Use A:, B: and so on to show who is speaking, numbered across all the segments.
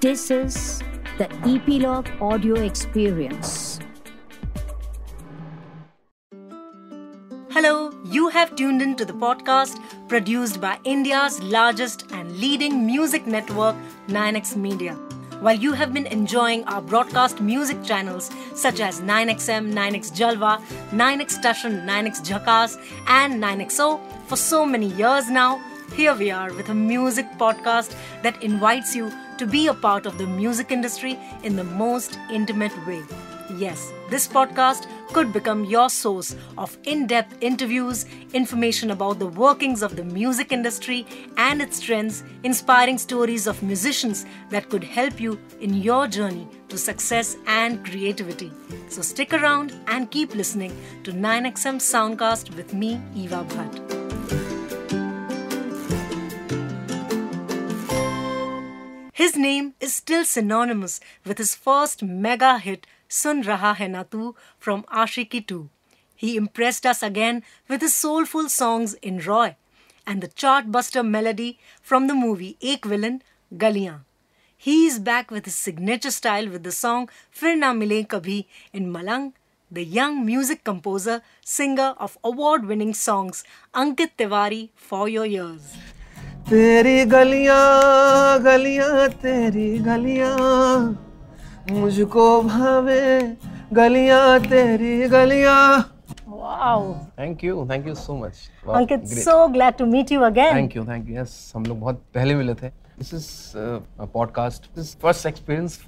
A: This is the Epilogue Audio Experience.
B: Hello, you have tuned in to the podcast produced by India's largest and leading music network, 9X Media. While you have been enjoying our broadcast music channels such as 9XM, 9X Jalwa, 9X Tashan, 9X Jhakas, and 9XO for so many years now, here we are with a music podcast that invites you to be a part of the music industry in the most intimate way. Yes, this podcast could become your source of in depth interviews, information about the workings of the music industry and its trends, inspiring stories of musicians that could help you in your journey to success and creativity. So stick around and keep listening to 9XM Soundcast with me, Eva Bhatt. His name is still synonymous with his first mega hit Sun Raha Hai Na Tu from Ashiki 2. He impressed us again with his soulful songs in Roy and the chartbuster melody from the movie Ek Villain Galiyan. He is back with his signature style with the song Fir Na Mile Kabhi in Malang. The young music composer, singer of award winning songs Ankit Tiwari for your ears.
C: तेरी गलियाँ गलियाँ तेरी गलियाँ। मुझको भावे गलियाँ तेरी गलियाँ।
B: Wow.
C: Thank you thank you so much
B: Ankit, so glad to meet you again.
C: Thank you thank you yes हम लोग बहुत पहले मिले थे। This is podcast this first experience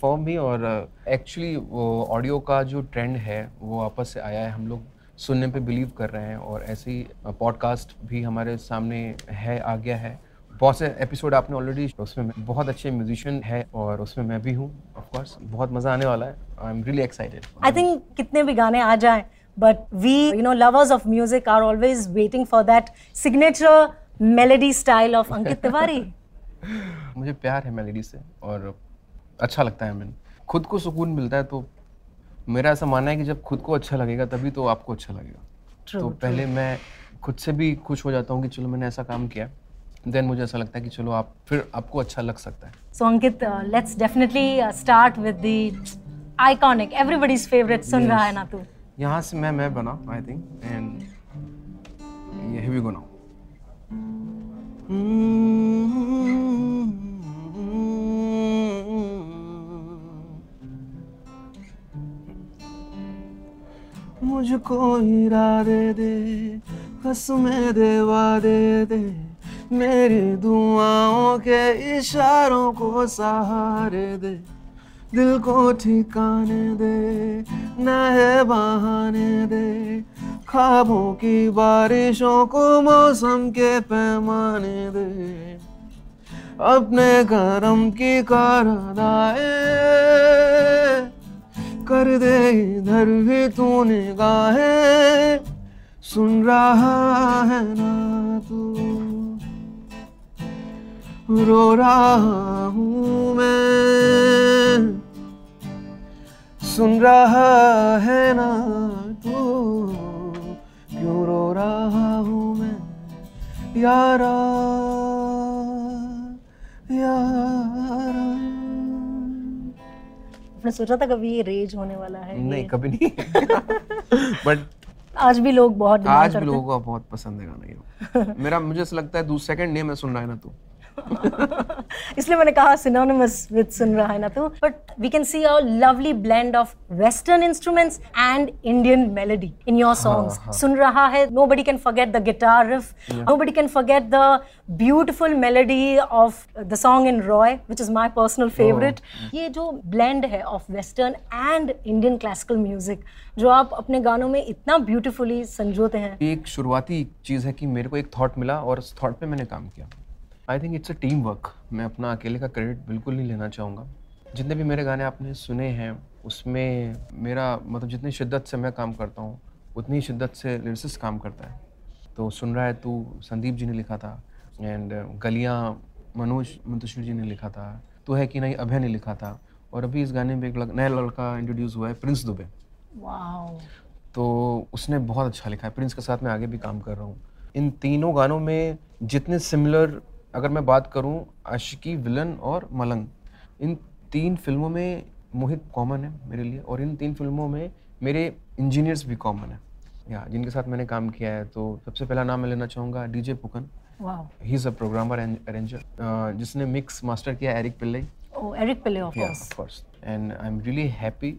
C: for me और एक्चुअली वो ऑडियो का जो ट्रेंड है वो वापस से आया है हम लोग। सुनने पे बिलीव कर रहे हैं और ऐसे पॉडकास्ट भी हमारे सामने है आ गया है। बहुत से एपिसोड आपने ऑलरेडी उसमें बहुत अच्छे म्यूजिशियन है और उसमें मैं भी हूँ ऑफ़ कोर्स बहुत मज़ा आने वाला है। I am really excited
B: I think कितने भी गाने आ जाएँ but we you know lovers of music are always waiting for that signature melody style of Ankit Tiwari.
C: मुझे प्यार है मेलेडी से और अच्छा लगता है मैंने खुद को सुकून मिलता है तो मेरा ऐसा मानना है कि जब खुद को अच्छा लगेगा तभी तो आपको अच्छा लगेगा।
B: True,
C: तो पहले मैं खुद से भी खुश हो जाता हूँ कि चलो मैंने ऐसा काम किया। देन मुझे ऐसा लगता है कि चलो आप फिर आपको अच्छा लग सकता है।
B: Ankit, uh, let's definitely uh, start with the iconic, everybody's favorite "Sun Raha Hai Na
C: यहाँ से मैं मैं बना आई थिंक एंड ये हियर वी मुझको इरादे दे, कसमें दे वादे दे। मेरी दुआओं के इशारों को सहारे दे। दिल को ठिकाने दे न है बहाने दे। खाबों की बारिशों को मौसम के पैमाने दे। अपने करम की कारदाए। कर दे, इधर भी तू निगाहें। सुन रहा है ना तू? रो रहा हूँ मैं। सुन रहा है ना तू? क्यों रो रहा हूँ मैं? यारा यारा
B: आपने सोचा था कभी ये रेज होने वाला है
C: नहीं कभी नहीं। बट
B: आज भी लोग बहुत
C: आज भी लोगों को बहुत पसंद है गाना ये। मेरा मुझे ऐसा लगता है दूसरा सेकंड नेम है सुन रहा है ना तू।
B: इसलिए मैंने कहा synonymous with सुन रहा है ना तू but we can see a lovely blend of western instruments and indian melody in your songs सुन रहा है nobody can forget the guitar riff yeah. nobody can forget the beautiful melody of the song in roy which is my personal favorite oh. ये जो blend है of western and indian classical music जो आप अपने गानों में इतना beautifully संजोते हैं
C: एक शुरुआती चीज़ है कि मेरे को एक थॉट मिला और उस थॉट पे मैंने काम किया I think it's a team work मैं अपना अकेले का क्रेडिट बिल्कुल नहीं लेना चाहूँगा। जितने भी मेरे गाने आपने सुने हैं उसमें मेरा मतलब जितनी शिद्दत से मैं काम करता हूँ उतनी ही शिद्दत से लिरिसिस्ट काम करता है। तो सुन रहा है तू संदीप जी ने लिखा था एंड गलियाँ मनोज मुंतशिर जी ने लिखा था तो है कि नहीं अभय ने लिखा था और अभी इस गाने में एक लड़- नया लड़का इंट्रोड्यूस हुआ है प्रिंस दुबे। तो उसने बहुत अच्छा लिखा है प्रिंस के साथ मैं आगे भी काम कर रहा हूँ। इन तीनों गानों में जितने सिमिलर अगर मैं बात करूँ आशिकी विलन और मलंग इन तीन फ़िल्मों में मोहित कॉमन है मेरे लिए और इन तीन फ़िल्मों में मेरे इंजीनियर्स भी कॉमन है। या जिनके साथ मैंने काम किया है तो सबसे पहला नाम मैं लेना चाहूँगा DJ Phukan
A: wow
C: he is a programmer arranger जिसने मिक्स मास्टर किया Eric Pillai
A: oh Eric Pillai of course
C: and I am really happy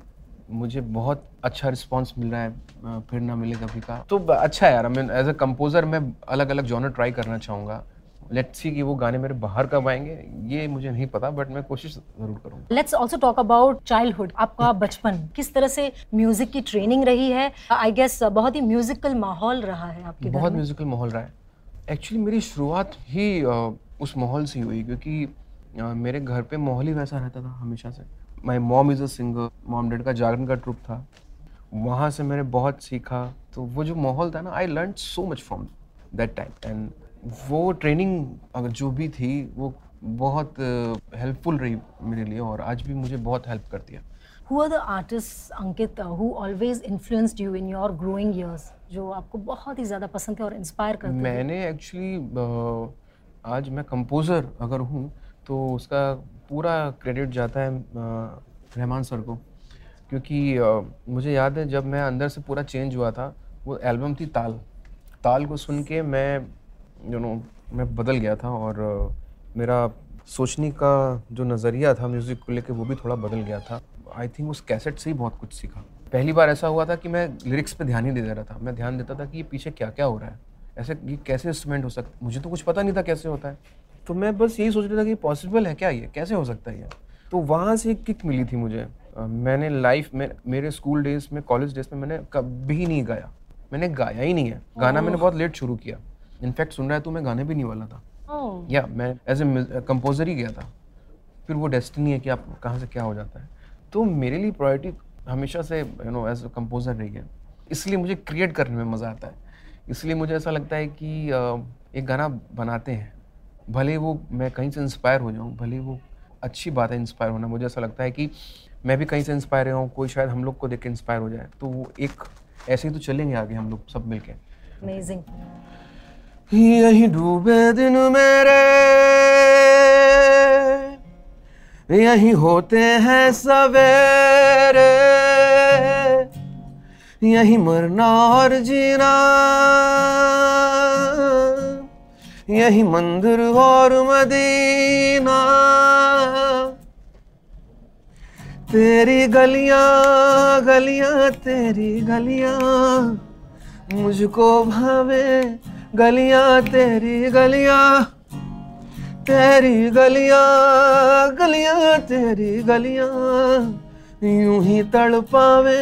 C: मुझे बहुत अच्छा रिस्पांस मिल रहा है फिर ना मिले कभी का। तो अच्छा है यार I mean as a composer मैं अलग अलग जॉनर ट्राई करना चाहूँगा। लेट्स सी कि वो गाने मेरे बाहर कब आएँगे ये मुझे नहीं पता बट मैं कोशिश ज़रूर करूँगा।
A: Let's also talk about childhood आपका बचपन किस तरह से म्यूज़िक की ट्रेनिंग रही है? आई गेस बहुत ही म्यूजिकल माहौल रहा है आपके
C: बहुत म्यूजिकल माहौल रहा है। एक्चुअली मेरी शुरुआत ही उस माहौल से हुई क्योंकि मेरे घर पे माहौल ही वैसा रहता था हमेशा से। My mom is a singer mom dad का जागरण का ट्रुप था। वहाँ से मैंने बहुत सीखा। तो वो जो माहौल था ना I learn so much from that time and वो ट्रेनिंग अगर जो भी थी वो बहुत हेल्पफुल रही मेरे लिए और आज भी मुझे बहुत हेल्प करती है।
A: Are the artists, Ankit, uh, who always influenced you in your growing years? जो आपको बहुत ही ज़्यादा पसंद थे और इंस्पायर करते
C: मैंने एक्चुअली आज मैं कंपोज़र अगर हूँ तो उसका पूरा क्रेडिट जाता है रहमान सर को। क्योंकि मुझे याद है जब मैं अंदर से पूरा चेंज हुआ था वो एल्बम थी ताल। ताल को सुन के मैं यू नो मैं बदल गया था और मेरा सोचने का जो नज़रिया था म्यूज़िक को लेके वो भी थोड़ा बदल गया था। आई थिंक उस कैसेट से ही बहुत कुछ सीखा। पहली बार ऐसा हुआ था कि मैं लिरिक्स पे ध्यान ही दे दे रहा था। मैं ध्यान देता था कि ये पीछे क्या क्या हो रहा है। ऐसे ये कैसे इंस्ट्रूमेंट हो सकता मुझे तो कुछ पता नहीं था कैसे होता है। तो मैं बस यही सोच रहा था कि पॉसिबल है क्या ये? कैसे हो सकता है ये? तो वहाँ से एक किक मिली थी मुझे। मैंने लाइफ में मेरे स्कूल डेज़ में कॉलेज डेज़ में मैंने कभी नहीं गाया। मैंने गाया ही नहीं है। गाना मैंने बहुत लेट शुरू किया। इनफैक्ट सुन रहा है तो मैं गाने भी नहीं वाला था।
A: Oh,
C: या मैं एज ए कंपोजर ही गया था। फिर वो डेस्टिनी है कि आप कहाँ से क्या हो जाता है। तो मेरे लिए प्रायोरिटी हमेशा से you know as a composer रही है। इसलिए मुझे क्रिएट करने में मज़ा आता है। इसलिए मुझे ऐसा लगता है कि एक गाना बनाते हैं। भले वो मैं कहीं से इंस्पायर हो जाऊँ भले वो अच्छी बात है इंस्पायर होना मुझे ऐसा लगता है कि मैं भी कहीं से इंस्पायर हुआ हूँ कोई शायद हम लोग को देख के इंस्पायर हो जाए। तो वो एक ऐसे ही तो चलेंगे आगे हम लोग सब मिलके।
A: Amazing.
C: यही डूबे दिन मेरे। यही होते हैं सवेरे। यही मरना और जीना। यही मंदिर और मदीना। तेरी गलियाँ गलियाँ, तेरी गलियाँ मुझको भावे। गलियाँ तेरी गलियाँ तेरी गलियाँ गलियाँ तेरी गलियाँ यूँ ही तड़पावे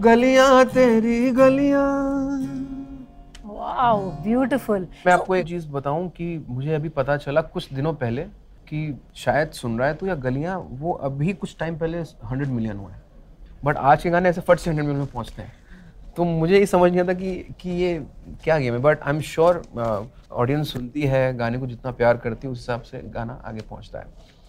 C: गलियाँ तेरी गलियाँ।
A: Wow, beautiful.
C: मैं आपको एक चीज़ बताऊँ कि मुझे अभी पता चला कुछ दिनों पहले कि शायद सुन रहा है तो या गलियाँ वो अभी कुछ टाइम पहले हंड्रेड मिलियन हुआ है। बट आज के गाने ऐसे फट से हंड्रेड मिलियन में पहुँचते हैं। तो मुझे ये समझ नहीं आता कि कि ये क्या गेम है? But I am sure audience सुनती है गाने को जितना प्यार करती है उस हिसाब से गाना आगे पहुँचता है।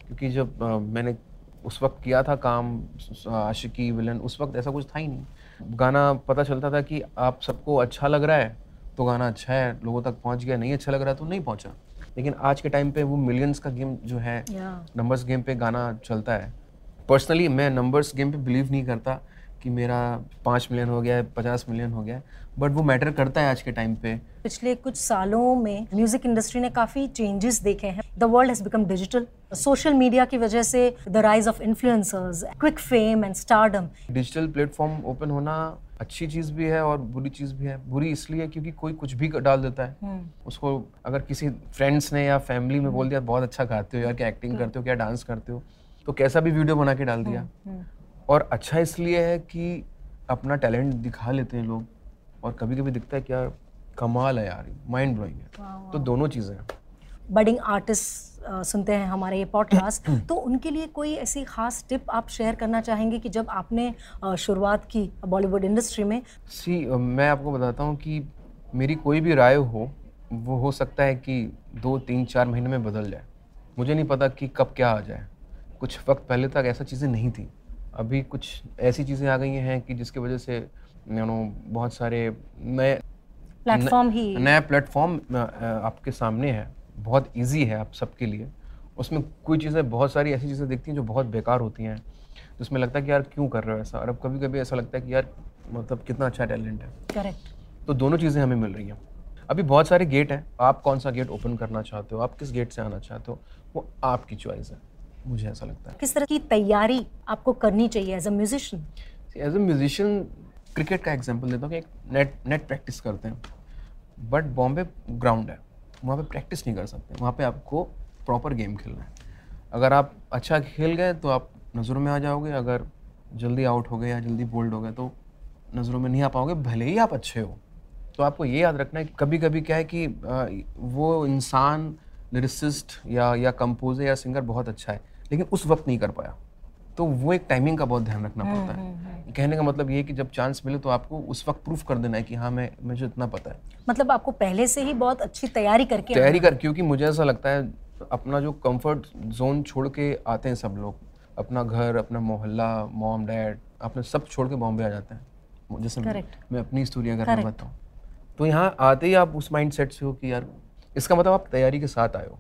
C: क्योंकि जब uh, मैंने उस वक्त किया था काम uh, आशिकी विलन उस वक्त ऐसा कुछ था ही नहीं। गाना पता चलता था कि आप सबको अच्छा लग रहा है तो गाना अच्छा है लोगों तक पहुँच गया नहीं अच्छा लग रहा तो नहीं पहुँचा। लेकिन आज के टाइम पे वो मिलियंस का गेम जो है
A: Yeah.
C: नंबर्स गेम पे गाना चलता है। पर्सनली मैं नंबर्स गेम पे बिलीव नहीं करता। कि मेरा पाँच मिलियन हो गया है पचास मिलियन हो गया। है बट वो मैटर करता है आज के टाइम पे।
A: पिछले कुछ सालों में म्यूज़िक इंडस्ट्री ने काफ़ी चेंजेस देखे हैं। The world has become digital social media की वजह से the rise of influencers quick fame and stardom
C: digital platform open होना अच्छी चीज़ भी है और बुरी चीज़ भी है। बुरी इसलिए क्योंकि कोई कुछ भी डाल देता है। उसको अगर किसी फ्रेंड्स ने या फैमिली में बोल दिया बहुत अच्छा गाते हो यार क्या एक्टिंग करते हो क्या डांस करते हो? तो कैसा भी वीडियो बना के डाल दिया। और अच्छा इसलिए है कि अपना टैलेंट दिखा लेते हैं लोग और कभी कभी दिखता है कि यार कमाल है यार माइंड ब्लोइंग है तो दोनों चीज़ें हैं।
A: बडिंग आर्टिस्ट सुनते हैं हमारे ये पॉडकास्ट तो उनके लिए कोई ऐसी खास टिप आप शेयर करना चाहेंगे कि जब आपने शुरुआत की बॉलीवुड इंडस्ट्री में?
C: सी मैं आपको बताता हूँ कि मेरी कोई भी राय हो वो हो सकता है कि दो तीन चार महीने में बदल जाए। मुझे नहीं पता कि कब क्या आ जाए। कुछ वक्त पहले तक ऐसा चीज़ें नहीं थी। अभी कुछ ऐसी चीज़ें आ गई हैं कि जिसकी वजह से यू नो बहुत सारे नए
A: प्लेटफॉर्म ही।
C: नया प्लेटफॉर्म आपके सामने है। बहुत इजी है आप सबके लिए। उसमें कोई चीज़ें बहुत सारी ऐसी चीज़ें दिखती हैं जो बहुत बेकार होती हैं जिसमें लगता है कि यार क्यों कर रहे हो ऐसा? और अब कभी कभी ऐसा लगता है कि यार मतलब कितना अच्छा टैलेंट है।
A: करेक्ट
C: तो दोनों चीज़ें हमें मिल रही हैं। अभी बहुत सारे गेट हैं। आप कौन सा गेट ओपन करना चाहते हो? आप किस गेट से आना चाहते हो? वो आपकी चॉइस है। मुझे ऐसा लगता है।
A: किस तरह की तैयारी आपको करनी चाहिए as a musician
C: as a musician cricket का एग्ज़ाम्पल देता हूँ कि एक नेट नेट प्रैक्टिस करते हैं। बट बॉम्बे ग्राउंड है। वहाँ पे प्रैक्टिस नहीं कर सकते। वहाँ पे आपको प्रॉपर गेम खेलना है। अगर आप अच्छा खेल गए तो आप नज़रों में आ जाओगे। अगर जल्दी आउट हो गए या जल्दी बोल्ड हो गए तो नज़रों में नहीं आ पाओगे। भले ही आप अच्छे हो। तो आपको ये याद रखना है कि कभी कभी क्या है कि वो इंसान लिरिसिस्ट या या कंपोजर या सिंगर बहुत अच्छा है। लेकिन उस वक्त नहीं कर पाया। तो वो एक टाइमिंग का बहुत ध्यान रखना पड़ता है। कहने का मतलब ये है कि जब चांस मिले तो आपको उस वक्त प्रूफ कर देना है कि हाँ मैं मुझे इतना पता है।
A: मतलब आपको पहले से ही बहुत अच्छी तैयारी करके
C: तैयारी कर क्योंकि मुझे ऐसा लगता है अपना जो कंफर्ट जोन छोड़ के आते हैं सब लोग अपना घर अपना मोहल्ला मॉम डैड अपने सब छोड़ के बॉम्बे आ जाते हैं। जैसे मैं, अपनी स्टोरी अगर मैं. बताऊँ तो यहाँ आते ही आप उस माइंड सेट से हो कि यार इसका मतलब आप तैयारी के साथ आए हो।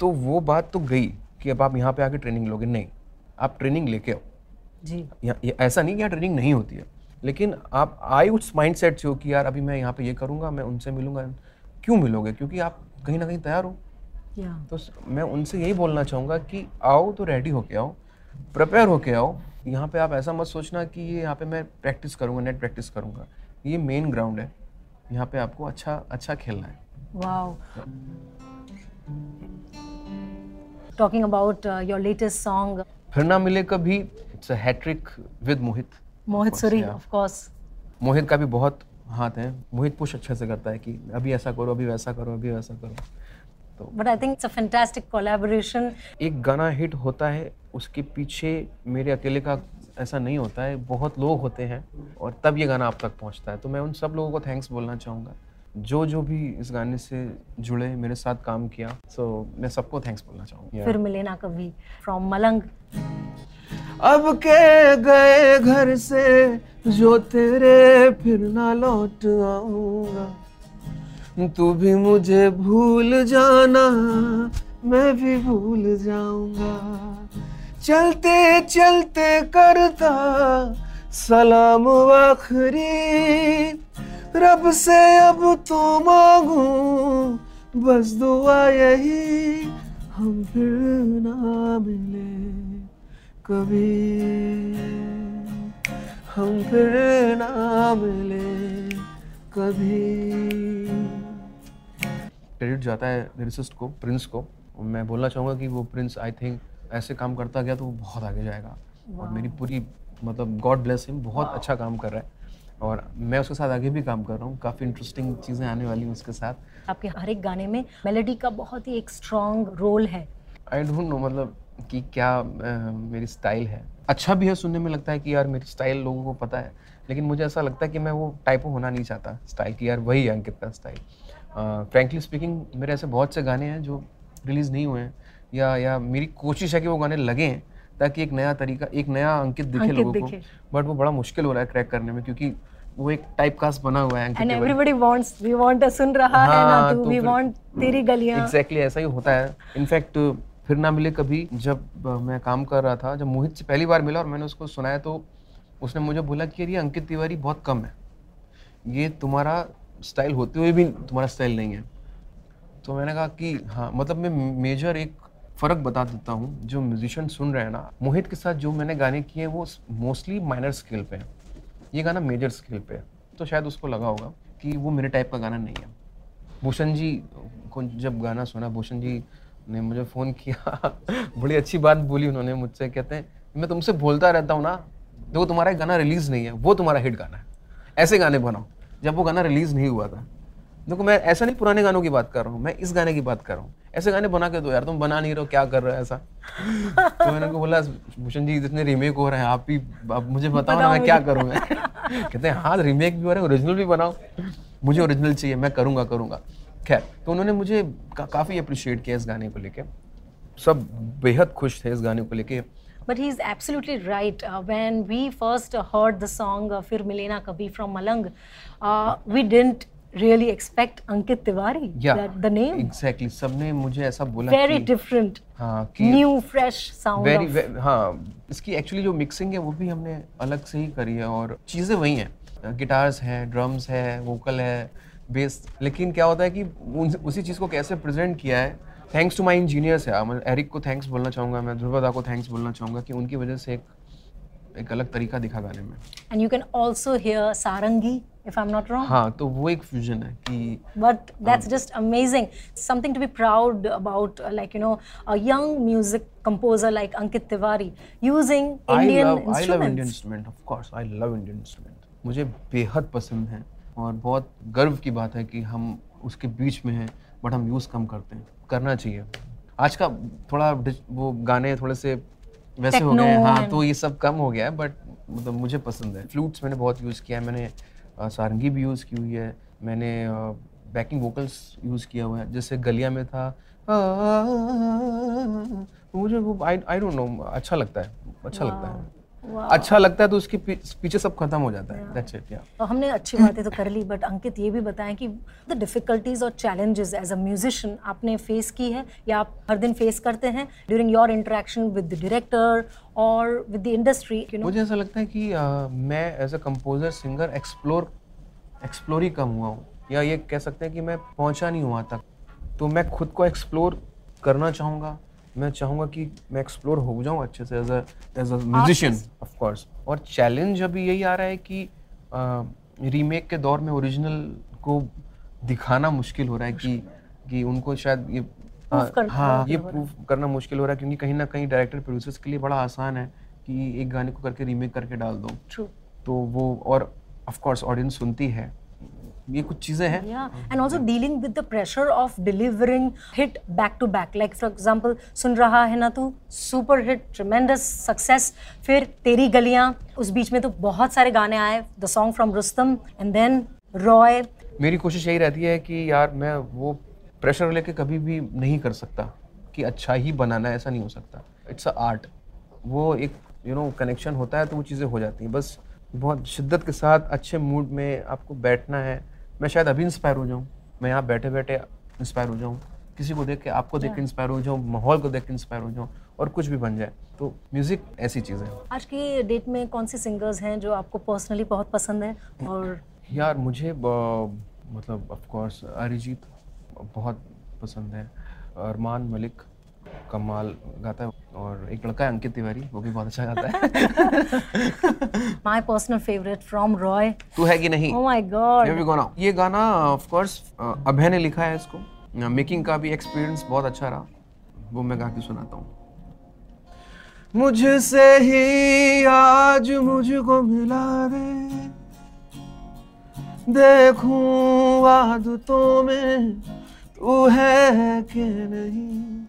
C: तो वो बात तो गई। कि अब आप यहाँ पे आके ट्रेनिंग लोगे? नहीं। आप ट्रेनिंग लेके आओ।
A: जी।
C: यहाँ ये ऐसा नहीं कि यहाँ ट्रेनिंग नहीं होती है। लेकिन आप आए उस माइंड सेट से हो कि यार अभी मैं यहाँ पे ये करूँगा मैं उनसे मिलूँगा। क्यों मिलोगे? क्योंकि आप कहीं ना कहीं तैयार हो। तो मैं उनसे यही बोलना चाहूँगा कि आओ तो रेडी होके आओ प्रिपेयर होके आओ। यहाँ पे आप ऐसा मत सोचना कि ये यहाँ पे मैं प्रैक्टिस करूँगा नेट प्रैक्टिस करूँगा। ये मेन ग्राउंड है। यहाँ पे आपको अच्छा अच्छा खेलना है.
A: Talking about uh, your latest song,
C: फिर ना मिले कभी it's a hattrick with Mohit
A: Mohit.
C: Course,
A: Suri,
C: yeah.
A: of course.
C: Mohit का भी बहुत हाथ है मोहित पुश अच्छे से करता है कि अभी ऐसा करो अभी वैसा करो अभी वैसा करो
A: But I think it's a fantastic collaboration.
C: एक गाना हिट होता है उसके पीछे मेरे अकेले का ऐसा नहीं होता है। बहुत लोग होते हैं और तब ये गाना आप तक पहुँचता है। तो मैं उन सब लोगों को थैंक्स बोलना चाहूँगा। जो जो भी इस गाने से जुड़े मेरे साथ काम किया सो so, मैं सबको थैंक्स बोलना चाहूँगा।
A: फिर मिले ना कभी फ्रॉम Malang.
C: अब के गए घर से जो तेरे फिर ना लौट आऊँगा। तू भी मुझे भूल जाना मैं भी भूल जाऊँगा। चलते चलते करता सलाम आखिरी रब से अब तो मांगू बस दुआ यही हम फिर ना मिले कभी। हम फिर ना मिले कभी। क्रेडिट जाता है लिरिसिस्ट को प्रिंस को। मैं बोलना चाहूँगा कि वो प्रिंस आई थिंक ऐसे काम करता गया तो वो बहुत आगे जाएगा। और मेरी पूरी मतलब गॉड ब्लेस हिम बहुत अच्छा काम कर रहा है। और मैं उसके साथ आगे भी काम कर रहा हूँ। काफ़ी इंटरेस्टिंग चीज़ें आने वाली हैं उसके साथ।
A: आपके हर एक गाने में मेलोडी का बहुत ही एक स्ट्रॉन्ग रोल है।
C: आई डोंट नो मतलब कि क्या मेरी स्टाइल है। अच्छा भी है सुनने में लगता है कि यार मेरी स्टाइल लोगों को पता है लेकिन मुझे ऐसा लगता है कि मैं वो टाइप होना नहीं चाहता। स्टाइल की यार वही है अंकित का स्टाइल फ्रेंकली स्पीकिंग मेरे ऐसे बहुत से गाने हैं जो रिलीज़ नहीं हुए हैं या या मेरी कोशिश है कि वो गाने लगें ताकि एक नया तरीका एक नया अंकित दिखे
A: अंकित
C: लोगों को। बट वो बड़ा मुश्किल हो रहा है क्रैक करने में क्योंकि वो एक टाइप कास्ट बना हुआ है
A: and everybody wants we want सुन रहा है ना
C: हाँ,
A: तू
C: तो
A: वी वांट तेरी गलियाँ।
C: एग्जैक्टली ऐसा ही होता है। इनफैक्ट फिर ना मिले कभी जब मैं काम कर रहा था जब मोहित से पहली बार मिला और मैंने उसको सुनाया तो उसने मुझे बोला कि यार ये अंकित तिवारी बहुत कम है। ये तुम्हारा स्टाइल होते हुए भी तुम्हारा स्टाइल नहीं है। तो मैंने कहा कि हाँ मतलब मैं मेजर एक फ़र्क बता देता हूँ। जो म्यूजिशियन सुन रहे हैं ना मोहित के साथ जो मैंने गाने किए हैं वो मोस्टली माइनर स्केल पे हैं। ये गाना मेजर स्केल पे है। तो शायद उसको लगा होगा कि वो मेरे टाइप का गाना नहीं है। भूषण जी को जब गाना सुना, भूषण जी ने मुझे फ़ोन किया, बड़ी अच्छी बात बोली उन्होंने मुझसे, कहते हैं, मैं तुमसे बोलता रहता हूँ ना, देखो तुम्हारा गाना रिलीज़ नहीं है, वो तुम्हारा हिट गाना है। ऐसे गाने बनाओ, जब वो गाना रिलीज़ नहीं हुआ था देखो मैं ऐसा नहीं पुराने गानों की बात कर रहा हूँ मैं इस गाने की बात कर रहा हूँ। ऐसे गाने बना के दो यार तुम बना नहीं रहे हो क्या कर रहे हो ऐसा? तो मैंने उनको बोला भूषण जी जितने रीमेक हो रहे हैं आप ही अब मुझे बताओ ना मैं क्या करूँ मैं? कहते हैं हाँ रीमेक भी हो रहे हैं ओरिजिनल भी बनाओ। मुझे ओरिजिनल चाहिए मैं करूँगा करूँगा। खैर तो उन्होंने मुझे का, काफ़ी अप्रिशिएट किया इस गाने को लेके। सब बेहद खुश थे इस गाने को लेके।
A: But he's absolutely right. Uh, when we first heard the song uh, Fir Milena Kabhi from Malang, uh, we didn't
B: really expect Ankit Tiwari.
C: या
B: That the name.
C: एग्जैक्टली सबने मुझे ऐसा बोला
B: Very
C: कि
B: different.
C: हाँ कि
B: New, fresh sound.
C: Very
B: of,
C: हाँ इसकी एक्चुअली जो मिक्सिंग है वो भी हमने अलग से ही करी है और चीज़ें वही हैं गिटार्स हैं ड्रम्स है वोकल है बेस लेकिन क्या होता है कि उन, उसी चीज़ को कैसे प्रेजेंट किया है थैंक्स टू माई इंजीनियर्स है मैं एरिक को थैंक्स बोलना चाहूँगा मैं ध्रुवदा को थैंक्स बोलना चाहूँगा कि उनकी वजह से एक एक अलग तरीका दिखा गाने में
B: and you can also hear Sarangi, if I'm not wrong.
C: हाँ तो वो एक फ्यूजन है कि
B: But that's just amazing. Something to be proud about, uh, like, you know, a young music composer like Ankit Tiwari using Indian
C: I love, I love. Indian instrument, of course. I love Indian instrument. मुझे बेहद पसंद है और बहुत गर्व की बात है कि हम उसके बीच में हैं बट हम यूज़ कम करते हैं करना चाहिए आज का थोड़ा वो गाने थोड़े से वैसे हो गए हैं हाँ तो ये सब कम हो गया है बट मतलब मुझे पसंद है फ्लूट्स मैंने बहुत यूज़ किया है मैंने अ, सारंगी भी यूज़ की हुई है मैंने बैकिंग वोकल्स यूज़ किया हुआ है जैसे गलिया में था मुझे वो आई आई डोंट नो अच्छा लगता है अच्छा लगता है. अच्छा लगता है तो उसके पीछे सब खत्म हो जाता है। दैट्स इट या
B: और हमने अच्छी बातें तो कर ली बट अंकित ये भी बताएँ कि द डिफिकल्टीज और चैलेंजेस एज अ म्यूजिशियन आपने फेस की है या आप हर दिन फेस करते हैं during your interaction with the director और with the industry you know
C: मुझे ऐसा लगता है कि अ, मैं as a composer singer explore explore ही कम हुआ हूँ। या ये कह सकते हैं कि मैं पहुँचा नहीं हुआ तक। तो मैं खुद को एक्सप्लोर करना चाहूँगा। मैं चाहूँगा कि मैं एक्सप्लोर हो जाऊँ अच्छे से as a as a musician of course और चैलेंज अभी यही आ रहा है कि रीमेक के दौर में ओरिजिनल को दिखाना मुश्किल हो रहा है कि कि उनको शायद ये हाँ, हाँ ये प्रूफ करना मुश्किल हो रहा है क्योंकि कहीं ना कहीं डायरेक्टर प्रोड्यूसर्स के लिए बड़ा आसान है कि एक गाने को करके रीमेक करके डाल दो। तो वो और ऑफ़ कोर्स ऑडियंस सुनती है। ये कुछ चीज़ें हैं
B: and also dealing with the pressure of delivering hit back to back. Like for example, सुन रहा है ना तू सुपर hit, tremendous success. फिर तेरी गलियाँ उस बीच में तो बहुत सारे गाने आए. The song from Rustam and then Roy.
C: मेरी कोशिश यही रहती है कि यार मैं वो प्रेशर लेके कभी भी नहीं कर सकता कि अच्छा ही बनाना ऐसा नहीं हो सकता इट्स अ आर्ट वो एक यू नो कनेक्शन होता है तो वो चीज़ें हो जाती हैं बस बहुत शिद्दत के साथ अच्छे मूड में आपको बैठना है मैं शायद अभी इंस्पायर हो जाऊँ। मैं यहाँ बैठे बैठे इंस्पायर हो जाऊँ। किसी को देख के आपको देख के इंस्पायर हो जाऊँ माहौल को देख के इंस्पायर हो जाऊँ और कुछ भी बन जाए तो म्यूज़िक ऐसी चीज़ है।
B: आज की डेट में कौन से सिंगर्स हैं जो आपको पर्सनली बहुत पसंद है और
C: यार मुझे मतलब ऑफ़ कोर्स अरिजीत बहुत पसंद है अरमान मलिक कमाल गाता है और एक लड़का है अंकित तिवारी वो भी बहुत अच्छा गाता है।
B: My personal favourite from Roy
C: तू है कि नहीं?
B: Oh my God.
C: ये गाना ऑफ़ कोर्स अभय ने लिखा है इसको। मेकिंग का भी एक्सपीरियंस बहुत अच्छा रहा। वो मैं गा के सुनाता हूँ। मुझसे ही आज मुझको मिला दे। देखूँ आदतों में तू है कि नहीं।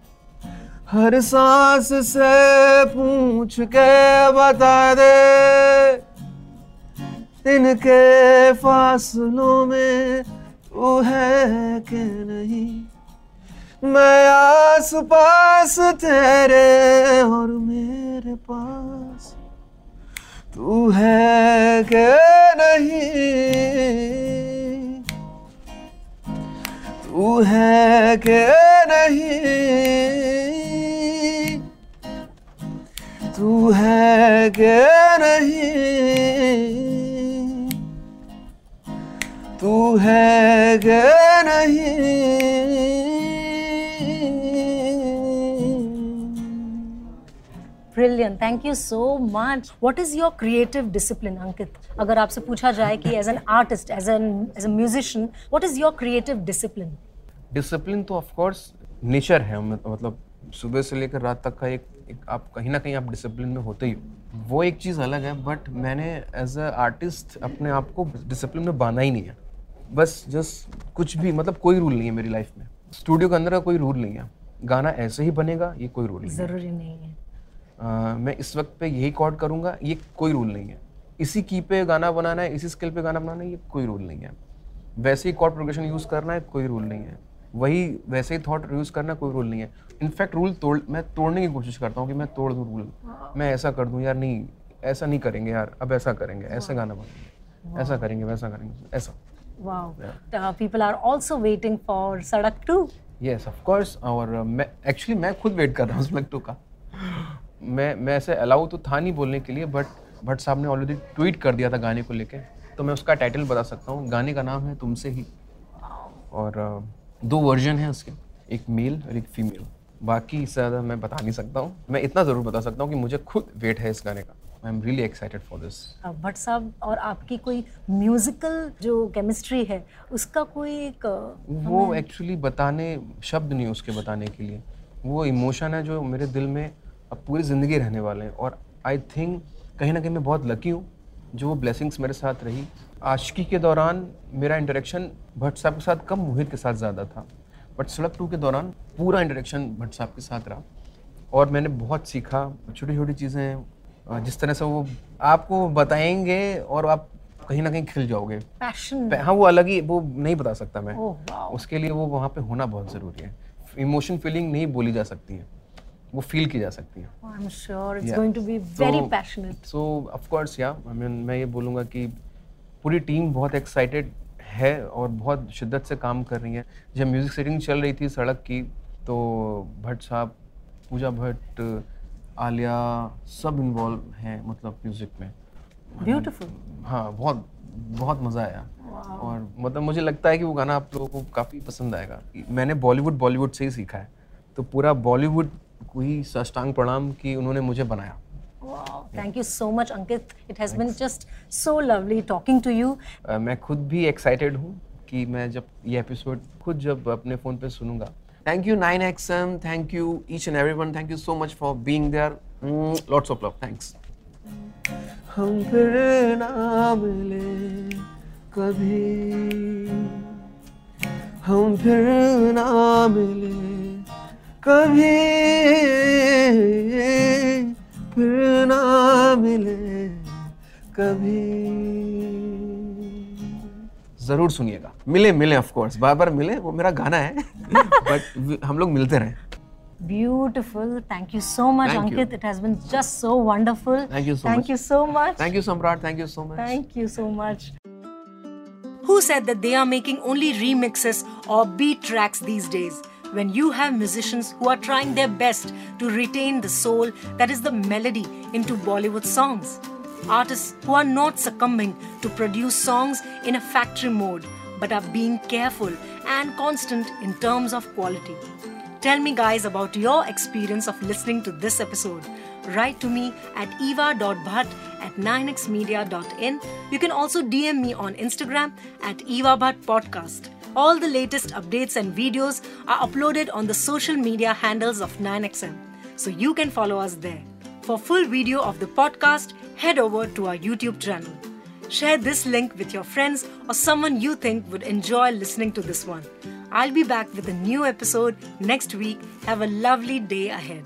C: हर सांस से पूछ के बता दे। इनके फासलों में वो है कि नहीं? मैं आस पास तेरे और मेरे पास तू है कि नहीं? तू है कि नहीं तू है कि नहीं तू है कि नहीं
B: Brilliant. Thank you so much. What is your creative discipline, Ankit? अगर आपसे पूछा जाए कि as an artist, as an as a musician, what is your creative discipline?
C: Discipline तो ऑफ़ कोर्स नेचर है मतलब सुबह से लेकर रात तक का एक, एक आप कहीं ना कहीं आप डिसिप्लिन में होते ही हो। वो एक चीज़ अलग है बट मैंने एज अ आर्टिस्ट अपने आप को डिसिप्लिन में बांधा ही नहीं है। बस जस्ट कुछ भी मतलब कोई रूल नहीं है मेरी लाइफ में। स्टूडियो के अंदर का कोई रूल नहीं है। गाना ऐसे ही बनेगा ये कोई रूल नहीं
B: ज़रूरी नहीं है।
C: अ, मैं इस वक्त पे यही कॉर्ड करूँगा ये कोई रूल नहीं है। इसी की पे गाना बनाना है इसी स्केल पे गाना बनाना है ये कोई रूल नहीं है। वैसे ही कॉर्ड प्रोग्रेशन यूज़ करना है कोई रूल नहीं है। वही वैसे ही थॉट यूज़ करना कोई रूल नहीं है। इनफैक्ट रूल तोड़ मैं तोड़ने की कोशिश करता हूँ कि मैं तोड़ दूँ रूल मैं ऐसा कर दूँ यार नहीं ऐसा नहीं करेंगे यार अब ऐसा करेंगे ऐसे गाना बनाएँगे ऐसा करेंगे वैसा करेंगे ऐसा।
A: Wow. Uh, people are also waiting for sadak 2
C: yes of course और uh, मैं एक्चुअली मैं खुद वेट कर रहा हूँ सड़क टू का। मैं मैं ऐसे अलाउ तो था नहीं बोलने के लिए बट भट्ट साहब ने ऑलरेडी ट्वीट कर दिया था गाने को लेके। तो मैं उसका टाइटल बता सकता हूँ। गाने का नाम है तुमसे ही। और uh, दो वर्जन हैं उसके। एक मेल और एक फीमेल बाकी इससे ज़्यादा मैं बता नहीं सकता हूँ। मैं इतना ज़रूर बता सकता हूँ कि मुझे खुद वेट है इस गाने का। I am really excited for this
A: Bhatt साहब और आपकी कोई म्यूजिकल जो केमिस्ट्री है उसका कोई एक
C: वो एक्चुअली बताने शब्द नहीं उसके बताने के लिए। वो इमोशन है जो मेरे दिल में अब पूरी ज़िंदगी रहने वाले हैं। और आई थिंक कहीं ना कहीं मैं बहुत लकी हूँ जो वो ब्लेसिंग्स मेरे साथ रही। आशिकी के दौरान मेरा इंटरेक्शन भट्ट साहब के साथ कम मोहित के साथ ज़्यादा था। बट सड़क टू के दौरान पूरा इंटरेक्शन भट्ट साहब के साथ रहा। और मैंने बहुत सीखा छोटी छोटी चीज़ें जिस तरह से वो आपको बताएँगे और आप कहीं ना कहीं खिल जाओगे।
A: पैशन
C: हाँ वो अलग ही वो नहीं बता सकता मैं।
A: ओह
C: उसके लिए वो वहाँ पे होना बहुत ज़रूरी है। इमोशन फीलिंग नहीं बोली जा सकती है। वो फील की जा सकती है।
A: I am sure it's. Going to be very passionate
C: so of course या आई मीन मैं ये बोलूँगा कि पूरी टीम बहुत एक्साइटेड है और बहुत शिद्दत से काम कर रही है। जब म्यूज़िक सेटिंग चल रही थी सड़क की तो भट्ट साहब पूजा भट्ट आलिया सब इन्वॉल्व हैं मतलब म्यूज़िक में।
A: ब्यूटीफुल
C: हाँ बहुत बहुत मज़ा आया। और मतलब मुझे लगता है कि वो गाना आप लोगों को काफ़ी पसंद आएगा। मैंने बॉलीवुड बॉलीवुड से ही सीखा है। तो पूरा बॉलीवुड को ही साष्टांग प्रणाम कि उन्होंने मुझे बनाया।
A: Wow, thank you so much, Ankit. It has been just so lovely talking to you.
C: अ, मैं खुद भी एक्साइटेड हूँ कि मैं जब ये एपिसोड खुद जब अपने फ़ोन पे सुनूँगा। Thank you nine XM thank you each and every one thank you so much for being there lots of love thanks हम फिर ना मिले कभी। हम फिर ना मिले कभी। फिर ना मिले कभी ज़रूर सुनिएगा मिले मिले ऑफ़ कोर्स बार बार मिले वो मेरा गाना है बट हम लोग मिलते रहे
A: Beautiful. Thank you so much,
C: Thank
A: Ankit. you. It has been just so wonderful.
C: Thank you so
A: Thank
C: much.
A: you so much.
C: Thank you Samrat thank you so much
A: Thank you so much.
B: Who said that they are making only remixes or beat tracks these days? When you have musicians who are trying their best to retain the soul that is the melody into Bollywood songs. Artists who are not succumbing to produce songs in a factory mode but are being careful and constant in terms of quality. Tell me, guys, about your experience of listening to this episode. Write to me at eva.bhatt at 9xmedia.in. You can also DM me on Instagram at evabhatt podcast. All the latest updates and videos are uploaded on the social media handles of 9xm, so you can follow us there. For full video of the podcast, head over to our YouTube channel. Share this link with your friends or someone you think would enjoy listening to this one. I'll be back with a new episode next week. Have a lovely day ahead.